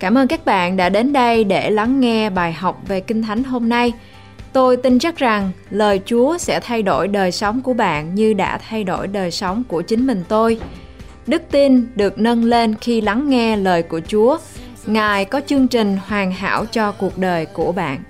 Cảm ơn các bạn đã đến đây để lắng nghe bài học về Kinh Thánh hôm nay. Tôi tin chắc rằng lời Chúa sẽ thay đổi đời sống của bạn như đã thay đổi đời sống của chính mình tôi. Đức tin được nâng lên khi lắng nghe lời của Chúa. Ngài có chương trình hoàn hảo cho cuộc đời của bạn.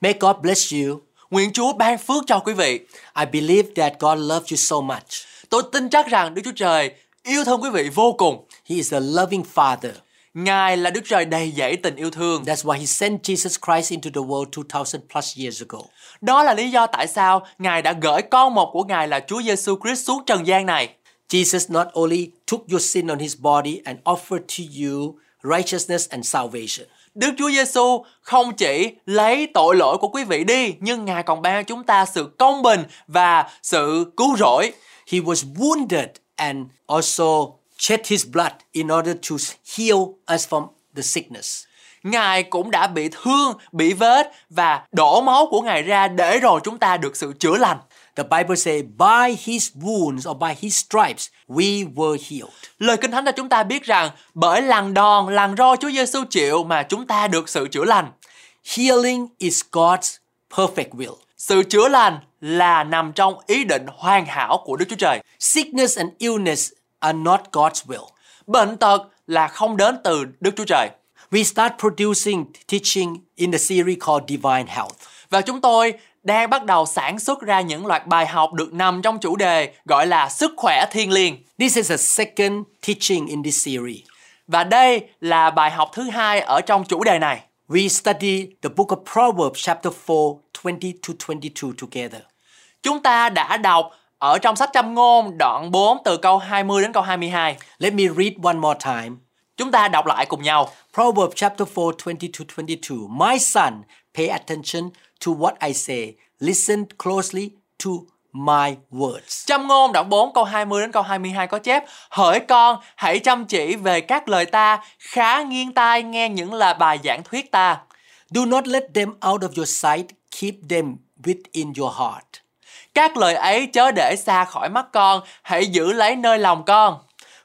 May God bless you. Nguyện Chúa ban phước cho quý vị. I believe that God loves you so much. Tôi tin chắc rằng Đức Chúa Trời yêu thương quý vị vô cùng. He is a loving Father. Ngài là Đức Trời đầy dẫy tình yêu thương. That's why he sent Jesus Christ into the world 2000 plus years ago. Đó là lý do tại sao Ngài đã gửi con một của Ngài là Chúa Giêsu Christ xuống trần gian này. Jesus not only took your sin on his body and offered to you righteousness and salvation. Đức Chúa Giêsu không chỉ lấy tội lỗi của quý vị đi, nhưng Ngài còn ban chúng ta sự công bình và sự cứu rỗi. He was wounded and also shed his blood in order to heal us from the sickness. Ngài cũng đã bị thương, bị vết và đổ máu của Ngài ra để rồi chúng ta được sự chữa lành. The Bible say by his wounds or by his stripes we were healed. Lời Kinh Thánh cho chúng ta biết rằng bởi lằn đòn, lằn ro Chúa Giêsu chịu mà chúng ta được sự chữa lành. Healing is God's perfect will. Sự chữa lành là nằm trong ý định hoàn hảo của Đức Chúa Trời. Sickness and illness are not God's will. Bệnh tật là không đến từ Đức Chúa Trời. We start producing teaching in the series called Divine Health. Và chúng tôi đang bắt đầu sản xuất ra những loạt bài học được nằm trong chủ đề gọi là sức khỏe thiên liêng. This is a second teaching in this series. Và đây là bài học thứ hai ở trong chủ đề này. We study the book of Proverbs chapter 4, 20 to 22 together. Chúng ta đã đọc ở trong sách Châm ngôn đoạn 4 từ câu 20 đến câu 22. Let me read one more time. Chúng ta đọc lại cùng nhau. Proverbs chapter 4, 20 to 22. My son, pay attention to what I say. Listen closely to my words. Châm ngôn đoạn 4 câu 20 đến câu 22 có chép Hỡi con, hãy chăm chỉ về các lời ta, khá nghiêng tai nghe những là bài giảng thuyết ta. Do not let them out of your sight, keep them within your heart. Các lời ấy chớ để xa khỏi mắt con, hãy giữ lấy nơi lòng con.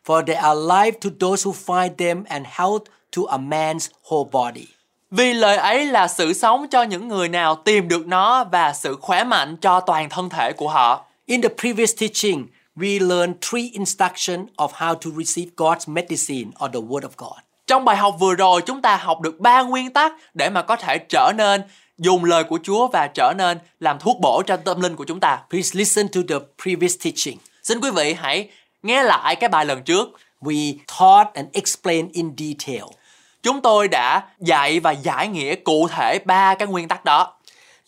For they are life to those who find them and health to a man's whole body. Vì lời ấy là sự sống cho những người nào tìm được nó và sự khỏe mạnh cho toàn thân thể của họ. In the previous teaching, we learned three instructions of how to receive God's medicine or the Word of God. Trong bài học vừa rồi chúng ta học được ba nguyên tắc để mà có thể trở nên dùng lời của Chúa và trở nên làm thuốc bổ cho tâm linh của chúng ta. Please listen to the previous teaching. Xin quý vị hãy nghe lại cái bài lần trước. We taught and explained in detail. Chúng tôi đã dạy và giải nghĩa cụ thể ba cái nguyên tắc đó.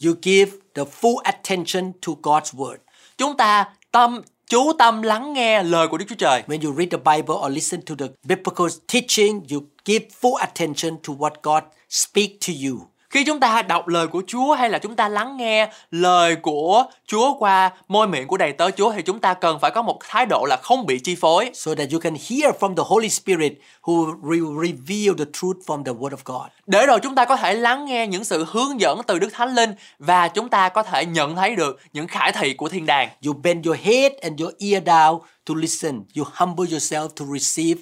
You give the full attention to God's word. Chúng ta tâm chú tâm lắng nghe lời của Đức Chúa Trời. When you read the Bible or listen to the biblical teaching, you give full attention to what God speak to you. Khi chúng ta đọc lời của Chúa hay là chúng ta lắng nghe lời của Chúa qua môi miệng của đầy tớ Chúa thì chúng ta cần phải có một thái độ là không bị chi phối. So that you can hear from the Holy Spirit who will reveal the truth from the Word of God. Để rồi chúng ta có thể lắng nghe những sự hướng dẫn từ Đức Thánh Linh và chúng ta có thể nhận thấy được những khải thị của thiên đàng. You bend your head and your ear down to listen. You humble yourself to receive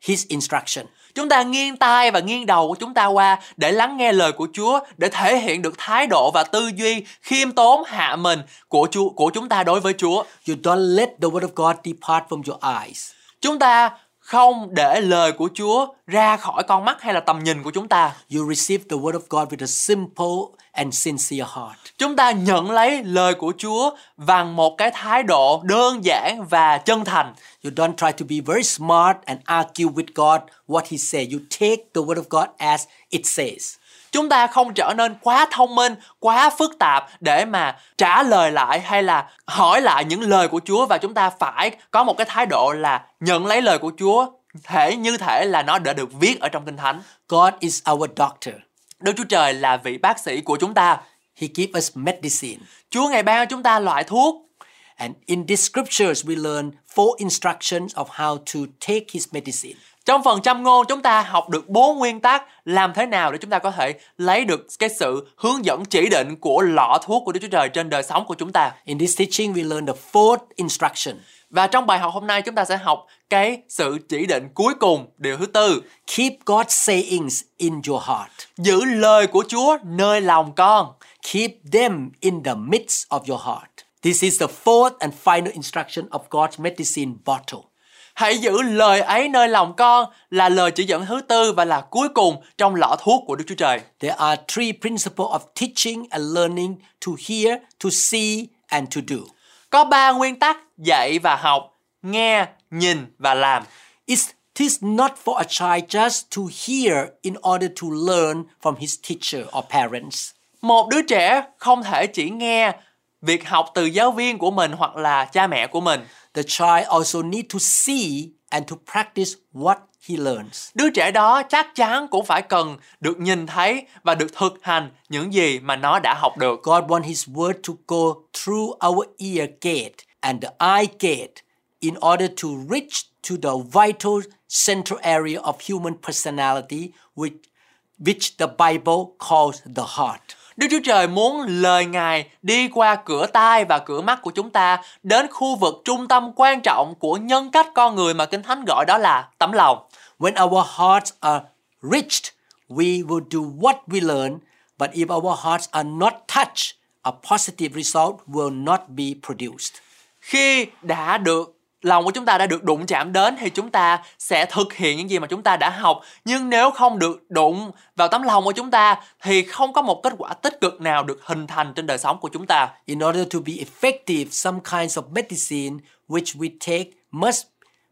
His instruction. Chúng ta nghiêng tai và nghiêng đầu của chúng ta qua để lắng nghe lời của Chúa, để thể hiện được thái độ và tư duy khiêm tốn hạ mình của Chúa của chúng ta đối với Chúa. You don't let the word of God depart from your eyes. Chúng ta không để lời của Chúa ra khỏi con mắt hay là tầm nhìn của chúng ta. You receive the word of God with a simple and sincere heart. Chúng ta nhận lấy lời của Chúa bằng một cái thái độ đơn giản và chân thành. You don't try to be very smart and argue with God what He said. You take the word of God as it says. Chúng ta không trở nên quá thông minh, quá phức tạp để mà trả lời lại hay là hỏi lại những lời của Chúa và chúng ta phải có một cái thái độ là nhận lấy lời của Chúa thể như thể là nó đã được viết ở trong Kinh Thánh. God is our doctor. Đức Chúa Trời là vị bác sĩ của chúng ta. He gives us medicine. Chúa ngày ban cho chúng ta loại thuốc And in these scriptures, we learn four instructions of how to take His medicine. Trong phần trăm ngôn chúng ta học được bốn nguyên tắc làm thế nào để chúng ta có thể lấy được cái sự hướng dẫn chỉ định của lọ thuốc của Đức Chúa Trời trên đời sống của chúng ta. In this teaching, we learn the fourth instruction và trong bài học hôm nay chúng ta sẽ học cái sự chỉ định cuối cùng, điều thứ tư. keep God's sayings in your heart, Giữ lời của Chúa nơi lòng con. keep them in the midst of your heart. This is the fourth and final instruction of God's medicine bottle. Hãy giữ lời ấy nơi lòng con là lời chỉ dẫn thứ tư và là cuối cùng trong lọ thuốc của Đức Chúa Trời. There are three principles of teaching and learning to hear, to see, and to do. Có ba nguyên tắc dạy và học, nghe, nhìn và làm. It is not for a child just to hear in order to learn from his teacher or parents. Một đứa trẻ không thể chỉ nghe việc học từ giáo viên của mình hoặc là cha mẹ của mình. The child also need to see and to practice what he learns. Đứa trẻ đó chắc chắn cũng phải cần được nhìn thấy và được thực hành những gì mà nó đã học được. God wants his word to go through our ear gate and the eye gate in order to reach to the vital central area of human personality which which the Bible calls the heart. Đức Chúa Trời muốn lời Ngài đi qua cửa tai và cửa mắt của chúng ta đến khu vực trung tâm quan trọng của nhân cách con người mà Kinh Thánh gọi đó là tấm lòng. When our hearts are reached, we will do what we learn, but if our hearts are not touched, a positive result will not be produced. Khi đã được lòng của chúng ta đã được đụng chạm đến thì chúng ta sẽ thực hiện những gì mà chúng ta đã học. Nhưng nếu không được đụng vào tấm lòng của chúng ta thì không có một kết quả tích cực nào được hình thành trên đời sống của chúng ta. In order to be effective, some kinds of medicine which we take must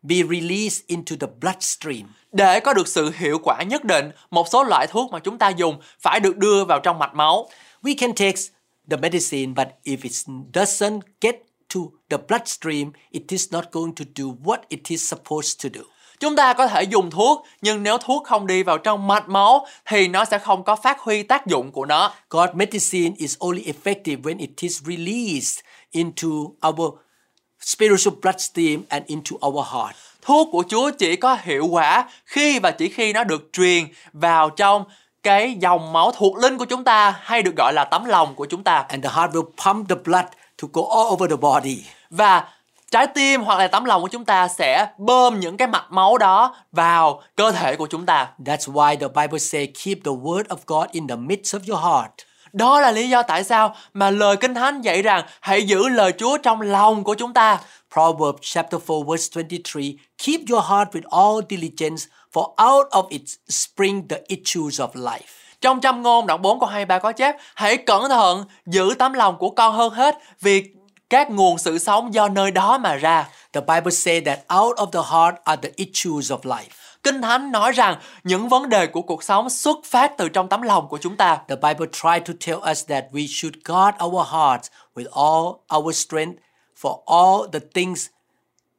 be released into the bloodstream. để có được sự hiệu quả nhất định một số loại thuốc mà chúng ta dùng phải được đưa vào trong mạch máu We can take the medicine, but if it doesn't get to the bloodstream, it is not going to do what it is supposed to do. chúng ta có thể dùng thuốc nhưng nếu thuốc không đi vào trong mạch máu thì nó sẽ không có phát huy tác dụng của nó God medicine is only effective when it is released into our spiritual bloodstream and into our heart. thuốc của Chúa chỉ có hiệu quả khi và chỉ khi nó được truyền vào trong cái dòng máu thuộc linh của chúng ta hay được gọi là tấm lòng của chúng ta And the heart will pump the blood to go all over the body. và trái tim hoặc là tấm lòng của chúng ta sẽ bơm những cái mạch máu đó vào cơ thể của chúng ta That's why the Bible says, keep the word of God in the midst of your heart đó là lý do tại sao mà lời kinh thánh dạy rằng hãy giữ lời Chúa trong lòng của chúng ta Proverbs chapter 4 verse 23, keep your heart with all diligence, for out of it spring the issues of life. Trong trăm ngôn đoạn 4 câu 23 có chép Hãy cẩn thận giữ tấm lòng của con hơn hết Vì các nguồn sự sống do nơi đó mà ra The Bible says that out of the heart are the issues of life. Kinh Thánh nói rằng những vấn đề của cuộc sống xuất phát từ trong tấm lòng của chúng ta. The Bible try to tell us that we should guard our hearts with all our strength, for all the things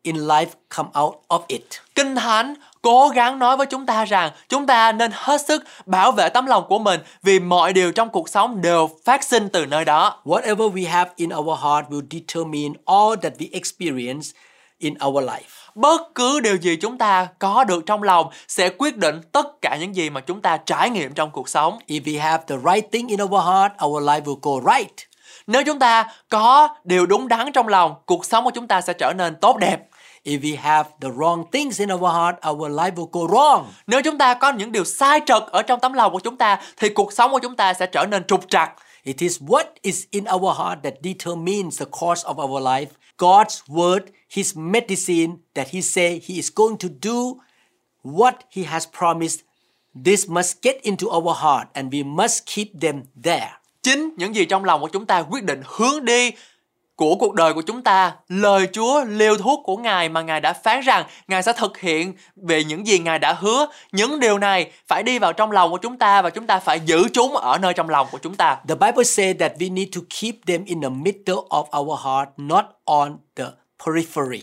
in life come out of it. Kinh Thánh cố gắng nói với chúng ta rằng chúng ta nên hết sức bảo vệ tấm lòng của mình vì mọi điều trong cuộc sống đều phát sinh từ nơi đó. Whatever we have in our heart will determine all that we experience in our life. Bất cứ điều gì chúng ta có được trong lòng sẽ quyết định tất cả những gì mà chúng ta trải nghiệm trong cuộc sống. If we have the right thing in our heart, our life will go right. Nếu chúng ta có điều đúng đắn trong lòng, cuộc sống của chúng ta sẽ trở nên tốt đẹp. If we have the wrong things in our heart, our life will go wrong. Nếu chúng ta có những điều sai trật ở trong tấm lòng của chúng ta thì cuộc sống của chúng ta sẽ trở nên trục trặc. It is what is in our heart that determines the course of our life. God's word, His medicine that He say He is going to do what He has promised. This must get into our heart and we must keep them there. Chính những gì trong lòng của chúng ta quyết định hướng đi của cuộc đời của chúng ta, lời Chúa, liều thuốc của Ngài mà Ngài đã phán rằng Ngài sẽ thực hiện về những gì Ngài đã hứa. Những điều này phải đi vào trong lòng của chúng ta và chúng ta phải giữ chúng ở nơi trong lòng của chúng ta. The Bible says that we need to keep them in the middle of our heart, not on the periphery.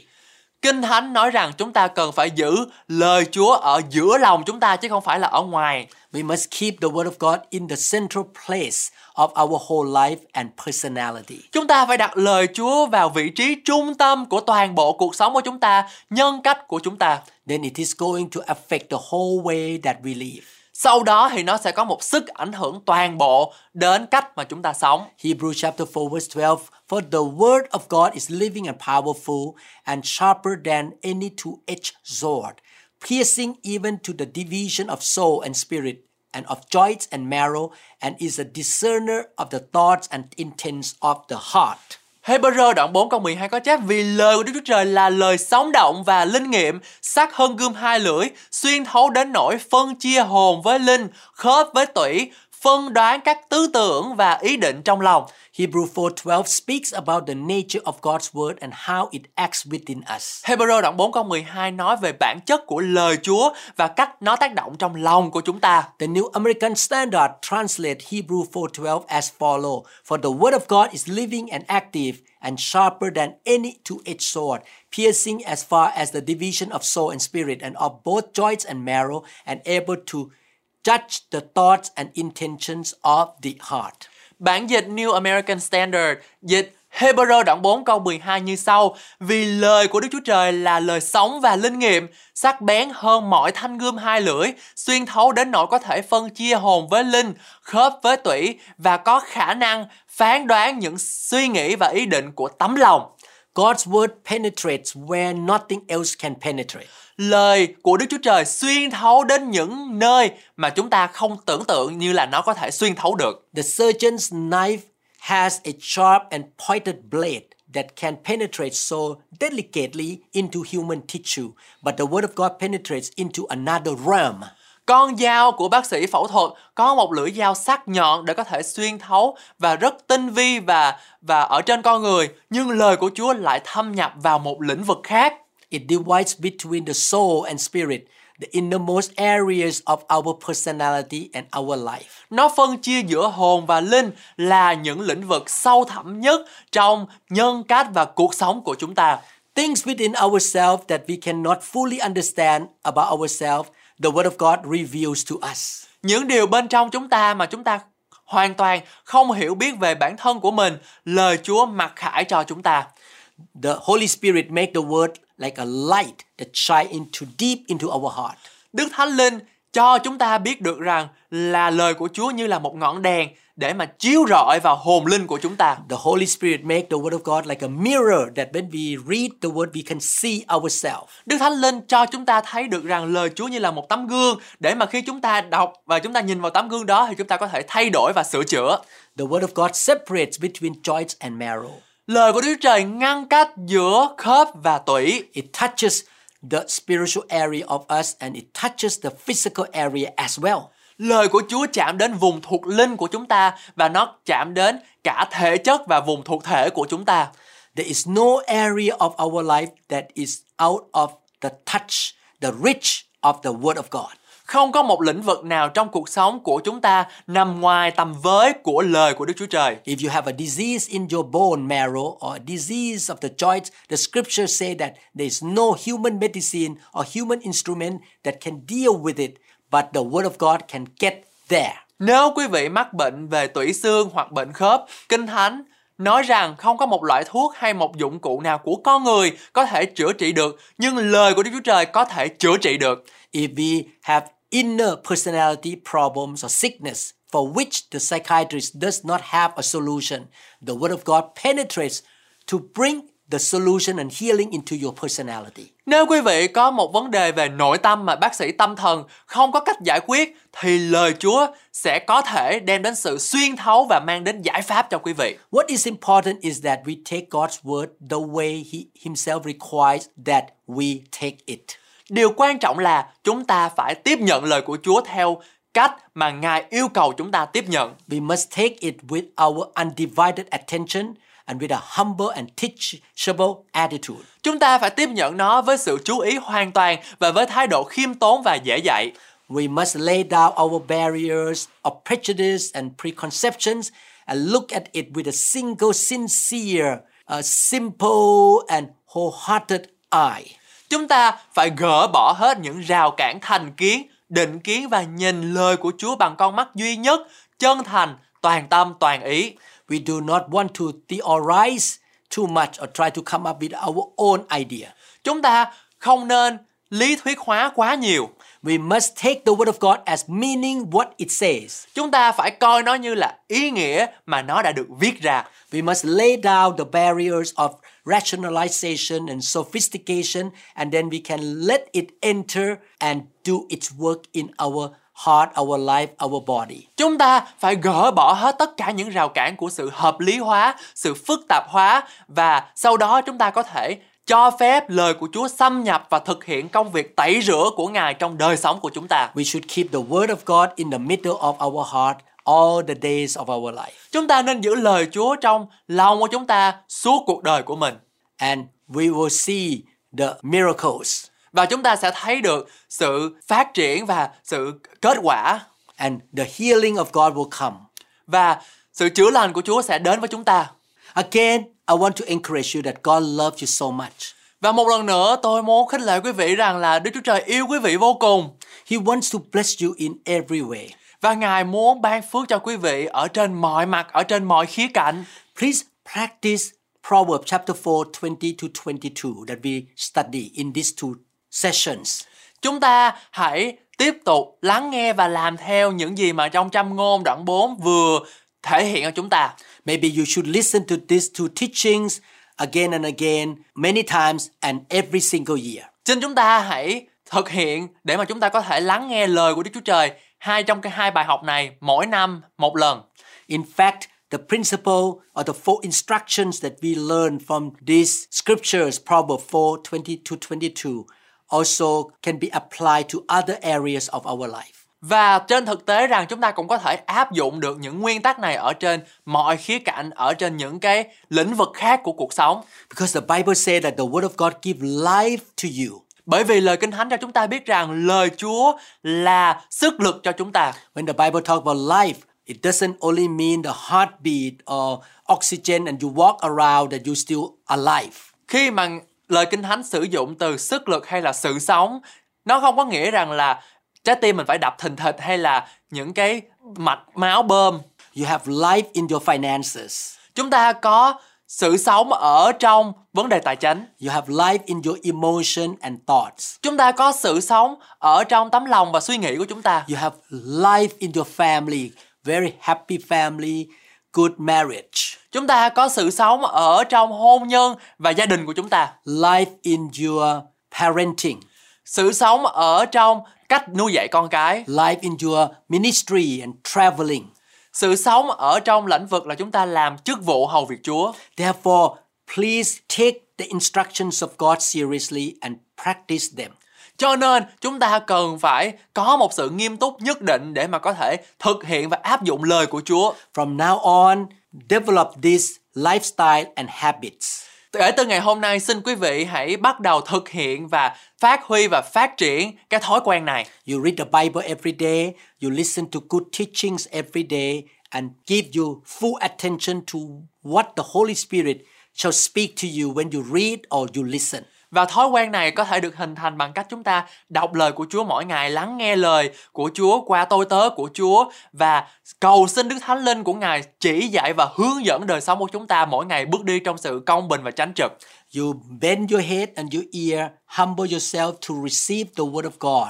Kinh Thánh nói rằng chúng ta cần phải giữ lời Chúa ở giữa lòng chúng ta chứ không phải là ở ngoài. We must keep the Word of God in the central place of our whole life and personality. Chúng ta phải đặt lời Chúa vào vị trí trung tâm của toàn bộ cuộc sống của chúng ta, nhân cách của chúng ta. Then it is going to affect the whole way that we live. Sau đó thì nó sẽ có một sức ảnh hưởng toàn bộ đến cách mà chúng ta sống. Hebrews chapter 4 verse 12 For the word of God is living and powerful and sharper than any two-edged sword, piercing even to the division of soul and spirit and of joints and marrow and is a discerner of the thoughts and intents of the heart. Hebrew đoạn 4 câu 12 có chép vì lời của Đức Chúa Trời là lời sống động và linh nghiệm, sắc hơn gươm hai lưỡi, xuyên thấu đến nỗi phân chia hồn với linh, khớp với tủy, phân đoán các tư tưởng và ý định trong lòng. Hebrew 4:12 speaks about the nature of God's word and how it acts within us. Hebrew đoạn 4 câu 12 nói về bản chất của lời Chúa và cách nó tác động trong lòng của chúng ta. The New American Standard translate Hebrew 4:12 as follow: For the word of God is living and active and sharper than any two-edged sword, piercing as far as the division of soul and spirit and of both joints and marrow, and able to judge the thoughts and intentions of the heart. Bản dịch New American Standard dịch Hebrew đoạn 4 câu 12 như sau Vì lời của Đức Chúa Trời là lời sống và linh nghiệm Sắc bén hơn mọi thanh gươm hai lưỡi Xuyên thấu đến nỗi có thể phân chia hồn với linh Khớp với tủy Và có khả năng phán đoán những suy nghĩ và ý định của tấm lòng God's word penetrates where nothing else can penetrate. Lời của Đức Chúa Trời xuyên thấu đến những nơi mà chúng ta không tưởng tượng như là nó có thể xuyên thấu được. The surgeon's knife has a sharp and pointed blade that can penetrate so delicately into human tissue, but the word of God penetrates into another realm. Con dao của bác sĩ phẫu thuật có một lưỡi dao sắc nhọn để có thể xuyên thấu và rất tinh vi và và ở trên con người, nhưng lời của Chúa lại thâm nhập vào một lĩnh vực khác. It divides between the soul and spirit, the innermost areas of our personality and our life. Nó phân chia giữa hồn và linh là những lĩnh vực sâu thẳm nhất trong nhân cách và cuộc sống của chúng ta. Things within ourselves that we cannot fully understand about ourselves, the Word of God reveals to us. Những điều bên trong chúng ta mà chúng ta hoàn toàn không hiểu biết về bản thân của mình, lời Chúa mặc khải cho chúng ta. The Holy Spirit make the Word like a light that shine into deep into our heart. Đức Thánh Linh cho chúng ta biết được rằng là lời của Chúa như là một ngọn đèn để mà chiếu rọi vào hồn linh của chúng ta. The Holy Spirit make the Word of God like a mirror that when we read the Word we can see ourselves. Đức Thánh Linh cho chúng ta thấy được rằng lời Chúa như là một tấm gương để mà khi chúng ta đọc và chúng ta nhìn vào tấm gương đó thì chúng ta có thể thay đổi và sửa chữa. The Word of God separates between joints and marrow. Lời của Đức Chúa Trời ngăn cách giữa khớp và tủy. It touches the spiritual area of us and it touches the physical area as well. Lời của Chúa chạm đến vùng thuộc linh của chúng ta và nó chạm đến cả thể chất và vùng thuộc thể của chúng ta. There is no area of our life that is out of the touch, the reach of the Word of God. Không có một lĩnh vực nào trong cuộc sống của chúng ta nằm ngoài tầm với của lời của Đức Chúa Trời. If you have a disease in your bone marrow or a disease of the joints, the scriptures say that there is no human medicine or human instrument that can deal with it, but the Word of God can get there. Nếu quý vị mắc bệnh về tủy xương hoặc bệnh khớp, Kinh Thánh nói rằng không có một loại thuốc hay một dụng cụ nào của con người có thể chữa trị được, nhưng lời của Đức Chúa Trời có thể chữa trị được. If we have inner personality problems or sickness for which the psychiatrist does not have a solution, the Word of God penetrates to bring the solution and healing into your personality. Nếu quý vị có một vấn đề về nội tâm mà bác sĩ tâm thần không có cách giải quyết thì lời Chúa sẽ có thể đem đến sự xuyên thấu và mang đến giải pháp cho quý vị. What is important is that we take God's word the way He Himself requires that we take it. Điều quan trọng là chúng ta phải tiếp nhận lời của Chúa theo cách mà Ngài yêu cầu chúng ta tiếp nhận. We must take it with our undivided attention and with a humble and teachable attitude. Chúng ta phải tiếp nhận nó với sự chú ý hoàn toàn và với thái độ khiêm tốn và dễ dạy. We must lay down our barriers of prejudice and preconceptions and look at it with a single sincere, a simple and wholehearted eye. Chúng ta phải gỡ bỏ hết những rào cản thành kiến, định kiến và nhìn lời của Chúa bằng con mắt duy nhất, chân thành, toàn tâm, toàn ý. We do not want to theorize too much or try to come up with our own idea. Chúng ta không nên lý thuyết hóa quá nhiều. We must take the word of God as meaning what it says. Chúng ta phải coi nó như là ý nghĩa mà nó đã được viết ra. We must lay down the barriers of rationalization and sophistication, and then we can let it enter and do its work in our heart, our life, our body. Chúng ta phải gỡ bỏ hết tất cả những rào cản của sự hợp lý hóa, sự phức tạp hóa và sau đó chúng ta có thể cho phép lời của Chúa xâm nhập và thực hiện công việc tẩy rửa của Ngài trong đời sống của chúng ta. We should keep the word of God in the middle of our heart all the days of our life. Chúng ta nên giữ lời Chúa trong lòng của chúng ta suốt cuộc đời của mình. And we will see the miracles Và chúng ta sẽ thấy được sự phát triển và sự kết quả and the healing of God will come. và sự chữa lành của Chúa sẽ đến với chúng ta. Again, I want to encourage you that God loves you so much. Và một lần nữa tôi muốn khích lệ quý vị rằng là Đức Chúa Trời yêu quý vị vô cùng He wants to bless you in every way. và Ngài muốn ban phước cho quý vị ở trên mọi mặt, ở trên mọi khía cạnh. Please practice Proverbs chapter 4, 20 to 22 that we study in these two sessions. Chúng ta hãy tiếp tục lắng nghe và làm theo những gì mà trong trăm ngôn đoạn 4 vừa thể hiện ở chúng ta. Maybe you should listen to these two teachings again and again, many times and every single year. Xin chúng ta hãy thực hiện để mà chúng ta có thể lắng nghe lời của Đức Chúa Trời hai trong cái hai bài học này mỗi năm một lần. In fact, the principle or the four instructions that we learn from these scriptures, Proverbs 4, 20 to 22, also can be applied to other areas of our life. Và trên thực tế rằng chúng ta cũng có thể áp dụng được những nguyên tắc này ở trên mọi khía cạnh, ở trên những cái lĩnh vực khác của cuộc sống. Because the Bible says that the Word of God gives life to you. Bởi vì lời Kinh Thánh cho chúng ta biết rằng lời Chúa là sức lực cho chúng ta. When the Bible talks about life, it doesn't only mean the heartbeat or oxygen and you walk around that you still alive. Khi mà lời Kinh Thánh sử dụng từ sức lực hay là sự sống, nó không có nghĩa rằng là trái tim mình phải đập thình thịch hay là những cái mạch máu bơm. You have life in your finances. Chúng ta có sự sống ở trong vấn đề tài chính. You have life in your emotion and thoughts. Chúng ta có sự sống ở trong tấm lòng và suy nghĩ của chúng ta. You have life in your family, very happy family, good marriage. Chúng ta có sự sống ở trong hôn nhân và gia đình của chúng ta. Life in your parenting. Sự sống ở trong cách nuôi dạy con cái. Life in your ministry and traveling. Sự sống ở trong lĩnh vực là chúng ta làm chức vụ hầu việc Chúa. Therefore, please take the instructions of God seriously and practice them. Cho nên chúng ta cần phải có một sự nghiêm túc nhất định để mà có thể thực hiện và áp dụng lời của Chúa. From now on, develop this lifestyle and habits. Kể từ ngày hôm nay xin quý vị hãy bắt đầu thực hiện và phát huy và phát triển cái thói quen này. You read the Bible every day, you listen to good teachings every day, and give you full attention to what the Holy Spirit shall speak to you when you read or you listen. Và thói quen này có thể được hình thành bằng cách chúng ta đọc lời của Chúa mỗi ngày, lắng nghe lời của Chúa qua tôi tớ của Chúa và cầu xin Đức Thánh Linh của Ngài chỉ dạy và hướng dẫn đời sống của chúng ta mỗi ngày bước đi trong sự công bình và chánh trực. You bend your head and your ear, humble yourself to receive the word of God.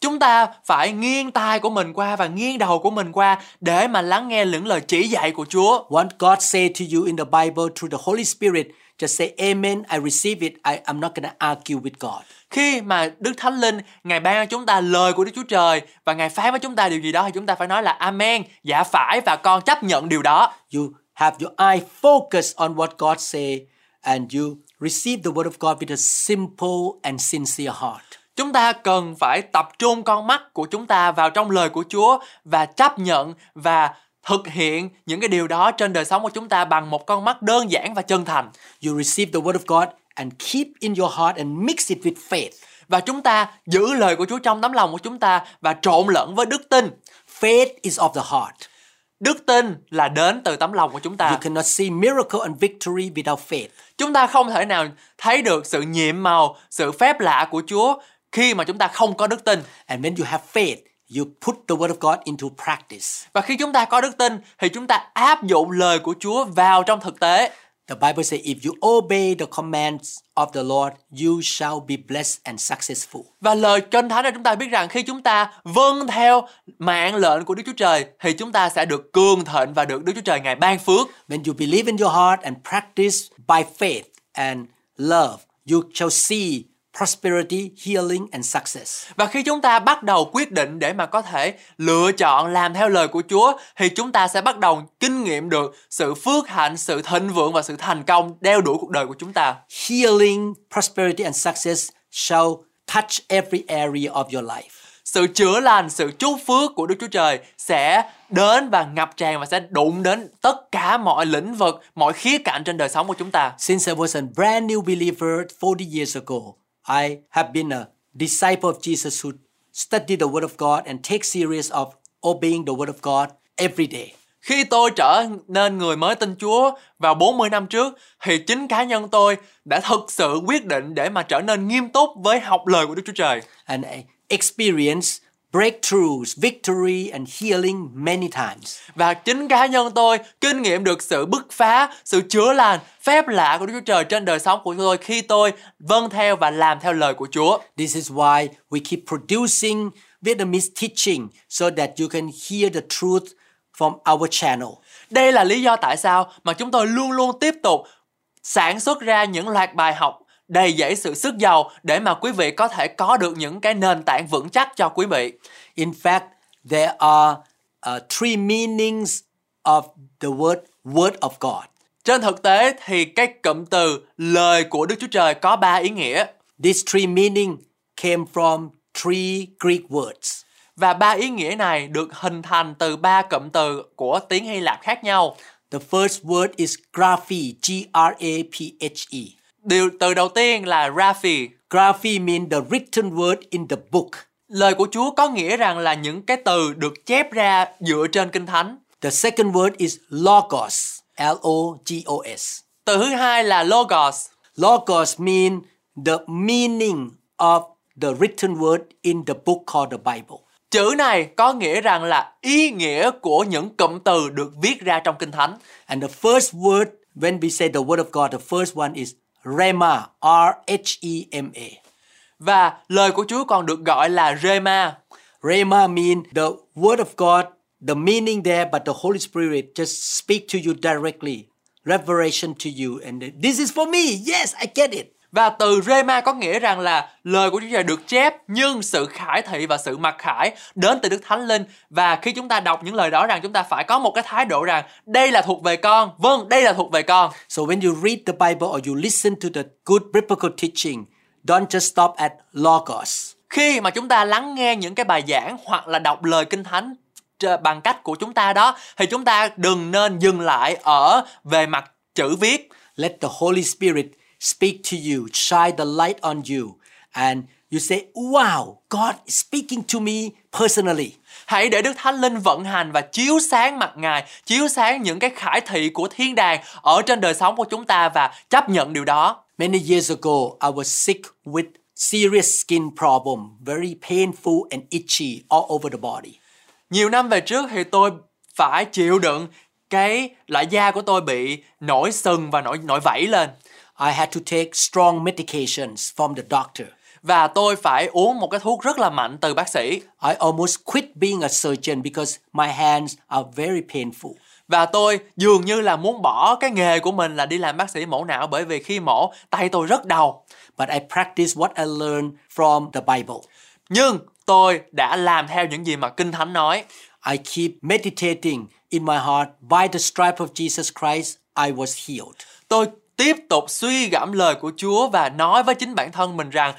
Chúng ta phải nghiêng tai của mình qua và nghiêng đầu của mình qua để mà lắng nghe những lời chỉ dạy của Chúa. What God say to you in the Bible through the Holy Spirit, just say amen, I receive it. I, I'm not going to argue with God. Khi mà Đức Thánh Linh Ngài ban cho chúng ta lời của Đức Chúa Trời và Ngài phán với chúng ta điều gì đó thì chúng ta phải nói là Amen, dạ phải và con chấp nhận điều đó. You have your eye focused on what God say and you receive the word of God with a simple and sincere heart. Chúng ta cần phải tập trung con mắt của chúng ta vào trong lời của Chúa và chấp nhận và thực hiện những cái điều đó trên đời sống của chúng ta bằng một con mắt đơn giản và chân thành. You receive the word of God and keep in your heart and mix it with faith. Và chúng ta giữ lời của Chúa trong tấm lòng của chúng ta và trộn lẫn với đức tin. Faith is of the heart. Đức tin là đến từ tấm lòng của chúng You ta. cannot see miracle and victory without faith. Chúng ta không thể nào thấy được sự nhiệm màu, sự phép lạ của Chúa khi mà chúng ta không có đức tin. And when you have faith, you put the word of God into practice. Và khi chúng ta có đức tin thì chúng ta áp dụng lời của Chúa vào trong thực tế. The Bible says if you obey the commands of the Lord, you shall be blessed and successful. Và lời Kinh Thánh cho chúng ta biết rằng khi chúng ta vâng theo mạng lệnh của Đức Chúa Trời thì chúng ta sẽ được cường thịnh và được Đức Chúa Trời ngài ban phước. When you believe in your heart and practice by faith and love, you shall see prosperity, healing and success. Và khi chúng ta bắt đầu quyết định để mà có thể lựa chọn làm theo lời của Chúa thì chúng ta sẽ bắt đầu kinh nghiệm được sự phước hạnh, sự thịnh vượng và sự thành công đeo đuổi cuộc đời của chúng ta. Healing, prosperity and success shall touch every area of your life. Sự chữa lành, sự chúc phước của Đức Chúa Trời sẽ đến và ngập tràn và sẽ đụng đến tất cả mọi lĩnh vực, mọi khía cạnh trên đời sống của chúng ta. Since I was a brand new believer 40 years ago, I have been a disciple of Jesus who study the Word of God and take serious of obeying the Word of God every day. Khi tôi trở nên người mới tin Chúa vào 40 năm trước thì chính cá nhân tôi đã thực sự quyết định để mà trở nên nghiêm túc với học lời của Đức Chúa Trời. And I experienced breakthroughs, victory and healing many times. Và chính cá nhân tôi kinh nghiệm được sự bứt phá, sự chữa lành, phép lạ của Đức Chúa Trời trên đời sống của tôi khi tôi vâng theo và làm theo lời của Chúa. This is why we keep producing Vietnamese teaching so that you can hear the truth from our channel. Đây là lý do tại sao mà chúng tôi luôn luôn tiếp tục sản xuất ra những loạt bài học đầy dẫy sự sức giàu để mà quý vị có thể có được những cái nền tảng vững chắc cho quý vị. In fact, there are uh, three meanings of the word word of God. Trên thực tế thì cái cụm từ lời của Đức Chúa Trời có ba ý nghĩa These three meaning came from three Greek words. và ba ý nghĩa này được hình thành từ ba cụm từ của tiếng Hy Lạp khác nhau. The first word is graphe, G-R-A-P-H-E. Điều từ đầu tiên là Raphi. Graphe means the written word in the book. Lời của Chúa có nghĩa rằng là những cái từ được chép ra dựa trên Kinh Thánh. The second word is logos, L-O-G-O-S. Từ thứ hai là Logos. Logos mean the meaning of the written word in the book called the Bible. Chữ này có nghĩa rằng là ý nghĩa của những cụm từ được viết ra trong Kinh Thánh. And the first word, when we say the word of God, the first one is Rema, R-H-E-M-A. Và lời của Chúa còn được gọi là Rema. Rema mean the word of God, the meaning there, but the Holy Spirit just speak to you directly, revelation to you, and this is for me. Yes, I get it. Và từ Rema có nghĩa rằng là lời của Chúa Trời được chép nhưng sự khải thị và sự mặc khải đến từ Đức Thánh Linh và khi chúng ta đọc những lời đó rằng chúng ta phải có một cái thái độ rằng đây là thuộc về con. Vâng, đây là thuộc về con. So when you read the Bible or you listen to the good biblical teaching, don't just stop at logos. Khi mà chúng ta lắng nghe những cái bài giảng hoặc là đọc lời Kinh Thánh tr- bằng cách của chúng ta đó thì chúng ta đừng nên dừng lại ở về mặt chữ viết Let the Holy Spirit speak to you, shine the light on you, and you say, Wow, God is speaking to me personally. Hãy để Đức Thánh Linh vận hành và chiếu sáng mặt Ngài, chiếu sáng những cái khải thị của thiên đàng ở trên đời sống của chúng ta và chấp nhận điều đó. Many years ago, I was sick with serious skin problem, very painful and itchy all over the body. Nhiều năm về trước thì tôi phải chịu đựng cái loại da của tôi bị nổi sừng và nổi nổi vảy lên I had to take strong medications from the doctor. và tôi phải uống một cái thuốc rất là mạnh từ bác sĩ I almost quit being a surgeon because my hands are very painful. và tôi dường như là muốn bỏ cái nghề của mình là đi làm bác sĩ mổ não bởi vì khi mổ tay tôi rất đau But I practice what I learned from the Bible. nhưng tôi đã làm theo những gì mà kinh thánh nói I keep meditating in my heart by the stripe of Jesus Christ I was healed. tôi tiếp tục suy gẫm lời của Chúa và nói với chính bản thân mình rằng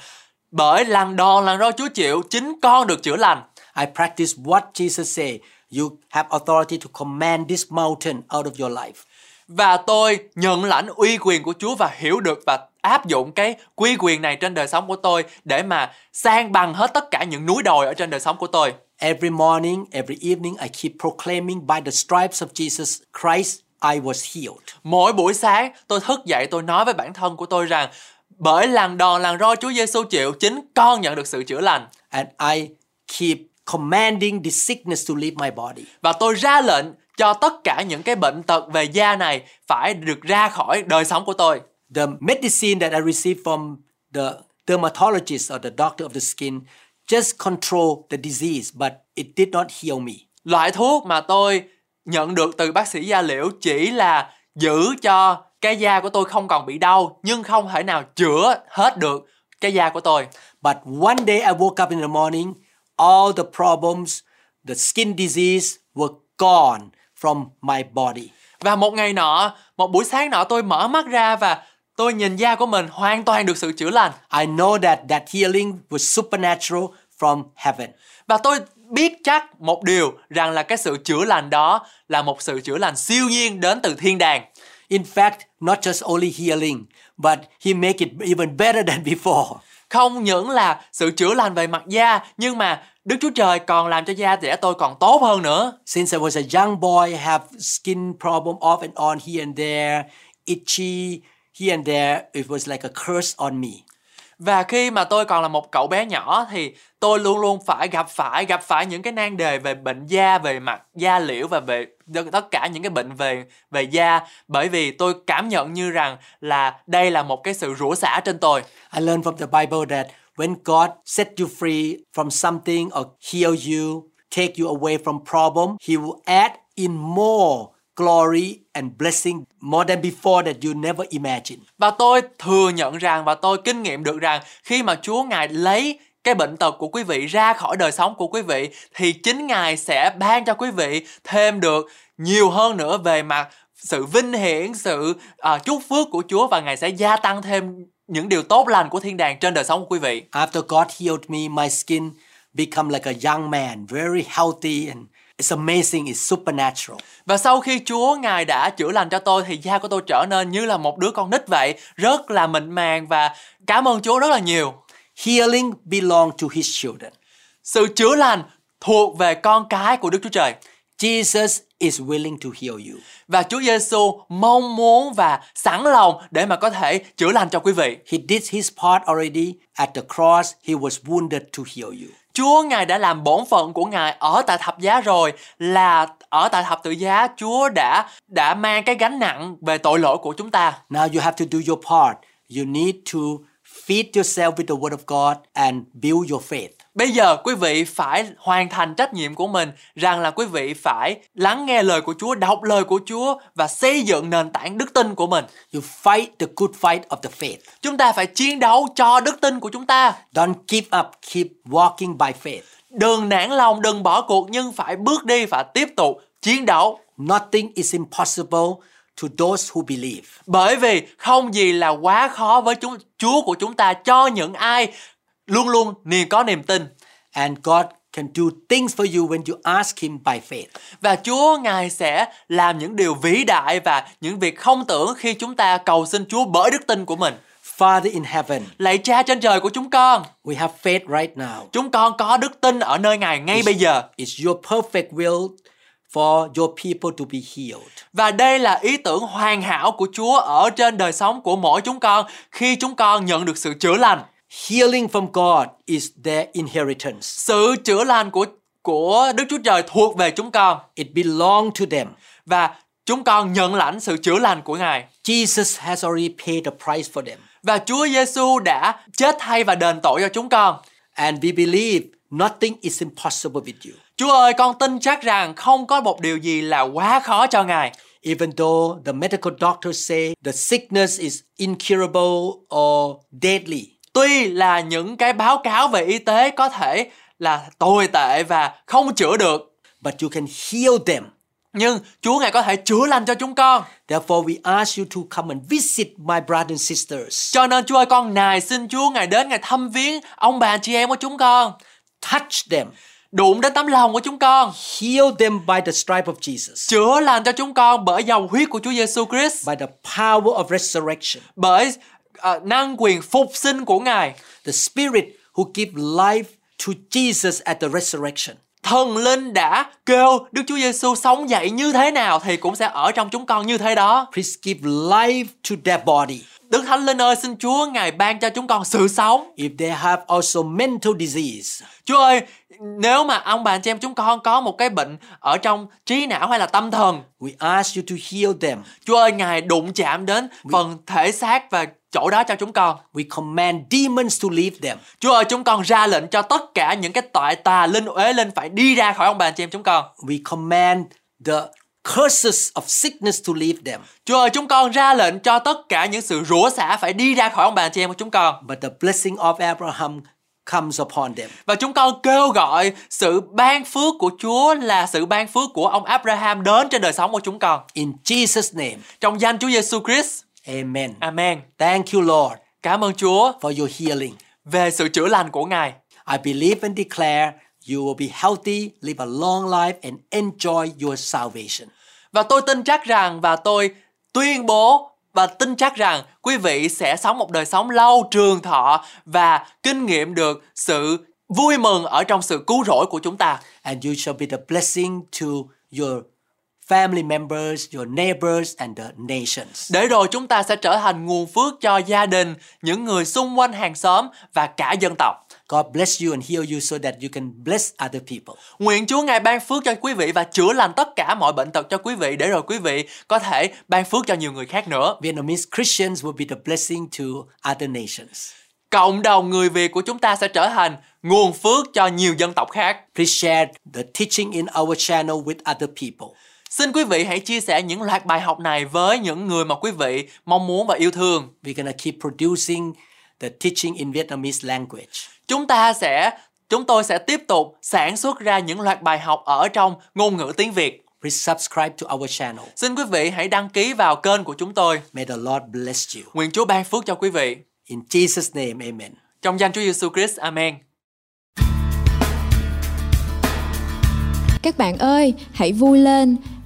bởi lần đòn lần roi Chúa chịu chính con được chữa lành I practice what Jesus said. You have authority to command this mountain out of your life. và tôi nhận lãnh uy quyền của Chúa và hiểu được và áp dụng cái quy quyền này trên đời sống của tôi để mà san bằng hết tất cả những núi đồi ở trên đời sống của tôi. Every morning, every evening, I keep proclaiming by the stripes of Jesus Christ, I was healed. Mỗi buổi sáng tôi thức dậy tôi nói với bản thân của tôi rằng bởi làn đòn làn roi Chúa Giêsu chịu chính con nhận được sự chữa lành And I keep commanding the sickness to leave my body. và tôi ra lệnh cho tất cả những cái bệnh tật về da này phải được ra khỏi đời sống của tôi. The medicine that I received from the dermatologist or the doctor of the skin just control the disease, but it did not heal me. Loại thuốc mà tôi nhận được từ bác sĩ da liễu chỉ là giữ cho cái da của tôi không còn bị đau nhưng không thể nào chữa hết được cái da của tôi. But one day I woke up in the morning, all the problems, the skin disease were gone from my body. Và một ngày nọ, một buổi sáng nọ tôi mở mắt ra và tôi nhìn da của mình hoàn toàn được sự chữa lành. I know that that healing was supernatural from heaven. Và tôi biết chắc một điều rằng là cái sự chữa lành đó là một sự chữa lành siêu nhiên đến từ thiên đàng. In fact, not just only healing, but he make it even better than before. Không những là sự chữa lành về mặt da nhưng mà Đức Chúa Trời còn làm cho da trẻ tôi còn tốt hơn nữa. Since I was a young boy, have skin problem off and on here and there, itchy here and there. It was like a curse on me. Và khi mà tôi còn là một cậu bé nhỏ thì tôi luôn luôn phải gặp phải gặp phải những cái nan đề về bệnh da về mặt da liễu và về tất cả những cái bệnh về về da bởi vì tôi cảm nhận như rằng là đây là một cái sự rủa xả trên tôi. I learned from the Bible that when God set you free from something or heal you, take you away from problem, he will add in more glory and blessing more than before that you never imagine. Và tôi thừa nhận rằng và tôi kinh nghiệm được rằng khi mà Chúa Ngài lấy cái bệnh tật của quý vị ra khỏi đời sống của quý vị thì chính Ngài sẽ ban cho quý vị thêm được nhiều hơn nữa về mặt sự vinh hiển, sự uh, chúc phước của Chúa và Ngài sẽ gia tăng thêm những điều tốt lành của thiên đàng trên đời sống của quý vị. After God healed me, my skin become like a young man, very healthy and it's amazing, it's supernatural. Và sau khi Chúa Ngài đã chữa lành cho tôi thì da của tôi trở nên như là một đứa con nít vậy, rất là mịn màng và cảm ơn Chúa rất là nhiều. Healing belong to his children. Sự chữa lành thuộc về con cái của Đức Chúa Trời. Jesus is willing to heal you. Và Chúa Giêsu mong muốn và sẵn lòng để mà có thể chữa lành cho quý vị. He did his part already at the cross. He was wounded to heal you. Chúa Ngài đã làm bổn phận của Ngài ở tại thập giá rồi, là ở tại thập tự giá, Chúa đã đã mang cái gánh nặng về tội lỗi của chúng ta. Now you have to do your part. You need to feed yourself with the word of God and build your faith. Bây giờ quý vị phải hoàn thành trách nhiệm của mình rằng là quý vị phải lắng nghe lời của Chúa, đọc lời của Chúa và xây dựng nền tảng đức tin của mình. You fight the good fight of the faith. Chúng ta phải chiến đấu cho đức tin của chúng ta. Don't give up. Keep walking by faith. Đừng nản lòng, đừng bỏ cuộc nhưng phải bước đi và tiếp tục chiến đấu. Nothing is impossible to those who believe. Bởi vì không gì là quá khó với chúng Chúa của chúng ta cho những ai luôn luôn niềm có niềm tin. And God can do things for you when you ask Him by faith. Và Chúa Ngài sẽ làm những điều vĩ đại và những việc không tưởng khi chúng ta cầu xin Chúa bởi đức tin của mình. Father in heaven, Lạy Cha trên trời của chúng con, we have faith right now. chúng con có đức tin ở nơi Ngài ngay bây giờ. It's your perfect will for your people to be healed. Và đây là ý tưởng hoàn hảo của Chúa ở trên đời sống của mỗi chúng con khi chúng con nhận được sự chữa lành. Healing from God is their inheritance. Sự chữa lành của của Đức Chúa Trời thuộc về chúng con It belongs to them. và chúng con nhận lãnh sự chữa lành của Ngài. Jesus has already paid the price for them. Và Chúa Giêsu đã chết thay và đền tội cho chúng con. And we believe nothing is impossible with you. Chúa ơi, con tin chắc rằng không có một điều gì là quá khó cho Ngài. Even though the medical doctors say the sickness is incurable or deadly, Tuy là những cái báo cáo về y tế có thể là tồi tệ và không chữa được, but you can heal them. nhưng Chúa Ngài có thể chữa lành cho chúng con. Therefore, we ask you to come and visit my brothers and sisters. Cho nên Chúa ơi, con nài xin Chúa Ngài đến Ngài thăm viếng ông bà chị em của chúng con. Touch them. Đụng đến tấm lòng của chúng con. Heal them by the stripe of Jesus, Chữa lành cho chúng con bởi dòng huyết của Chúa Giêsu Christ. by the power of resurrection. Bởi ờ, năng quyền phục sinh của Ngài. The Spirit who give life to Jesus at the resurrection. Thần linh đã kêu Đức Chúa Giêsu sống dậy như thế nào thì cũng sẽ ở trong chúng con như thế đó. Please give life to their body. Đức Thánh Linh ơi, xin Chúa Ngài ban cho chúng con sự sống. If they have also mental disease, Chúa ơi, nếu mà ông bà anh chị em chúng con có một cái bệnh ở trong trí não hay là tâm thần, we ask you to heal them. Chúa ơi, Ngài đụng chạm đến phần thể xác và chỗ đó cho chúng con. We command demons to leave them. Chúa ơi, chúng con ra lệnh cho tất cả những cái tội tà linh uế linh phải đi ra khỏi ông bà chị em chúng con. We command the curses of sickness to leave them. Chúa ơi, chúng con ra lệnh cho tất cả những sự rủa xả phải đi ra khỏi ông bà chị em của chúng con. But the blessing of Abraham comes upon them. Và chúng con kêu gọi sự ban phước của Chúa là sự ban phước của ông Abraham đến trên đời sống của chúng con. In Jesus' name, Trong danh Chúa Giêsu Christ. Amen. Amen. Thank you, Lord, Cảm ơn Chúa for your healing. về sự chữa lành của Ngài. I believe and declare you will be healthy, live a long life, and enjoy your salvation. Và tôi tin chắc rằng và tôi tuyên bố và tin chắc rằng quý vị sẽ sống một đời sống lâu trường thọ và kinh nghiệm được sự vui mừng ở trong sự cứu rỗi của chúng ta. And you shall be the blessing to your family members, your neighbors, and the nations. Để rồi chúng ta sẽ trở thành nguồn phước cho gia đình, những người xung quanh hàng xóm và cả dân tộc. God bless you and heal you so that you can bless other people. Nguyện Chúa Ngài ban phước cho quý vị và chữa lành tất cả mọi bệnh tật cho quý vị để rồi quý vị có thể ban phước cho nhiều người khác nữa. Vietnamese Christians will be the blessing to other nations. Cộng đồng người Việt của chúng ta sẽ trở thành nguồn phước cho nhiều dân tộc khác. Please share the teaching in our channel with other people. Xin quý vị hãy chia sẻ những loạt bài học này với những người mà quý vị mong muốn và yêu thương. We're gonna keep producing the teaching in Vietnamese language. Chúng ta sẽ chúng tôi sẽ tiếp tục sản xuất ra những loạt bài học ở trong ngôn ngữ tiếng Việt. Please subscribe to our channel. Xin quý vị hãy đăng ký vào kênh của chúng tôi. May the Lord bless you. Nguyện Chúa ban phước cho quý vị. In Jesus' name, amen. Trong danh Chúa Giêsu Christ. Amen. Các bạn ơi, hãy vui lên,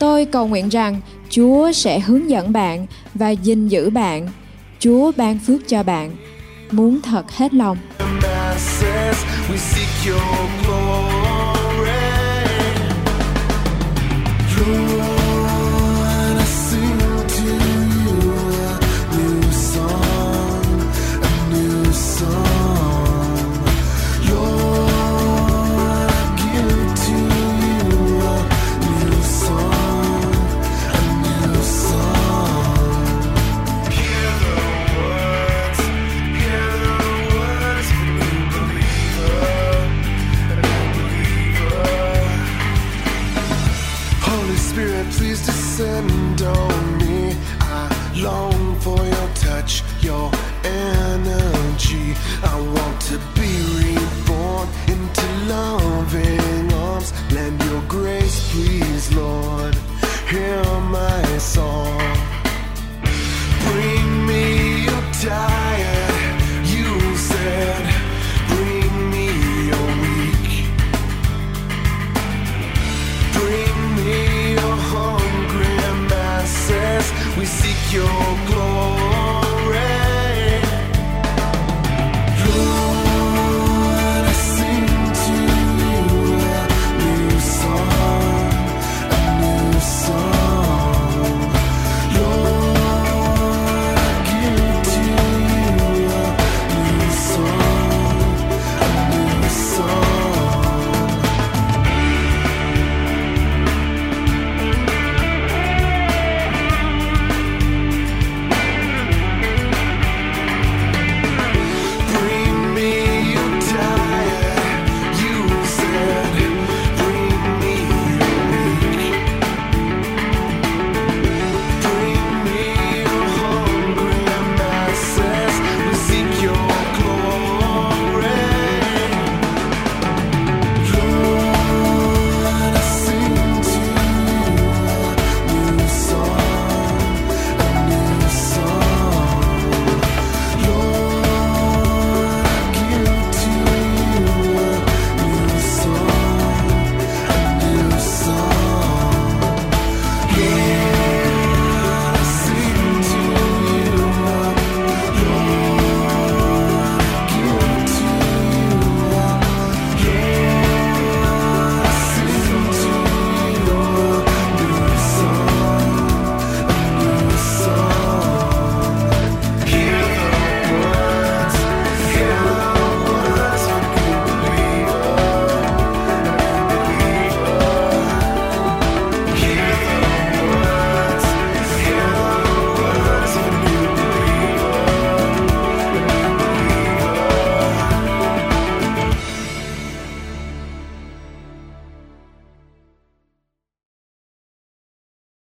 Tôi cầu nguyện rằng Chúa sẽ hướng dẫn bạn và gìn giữ bạn. Chúa ban phước cho bạn. Muốn thật hết lòng. we seek your glory.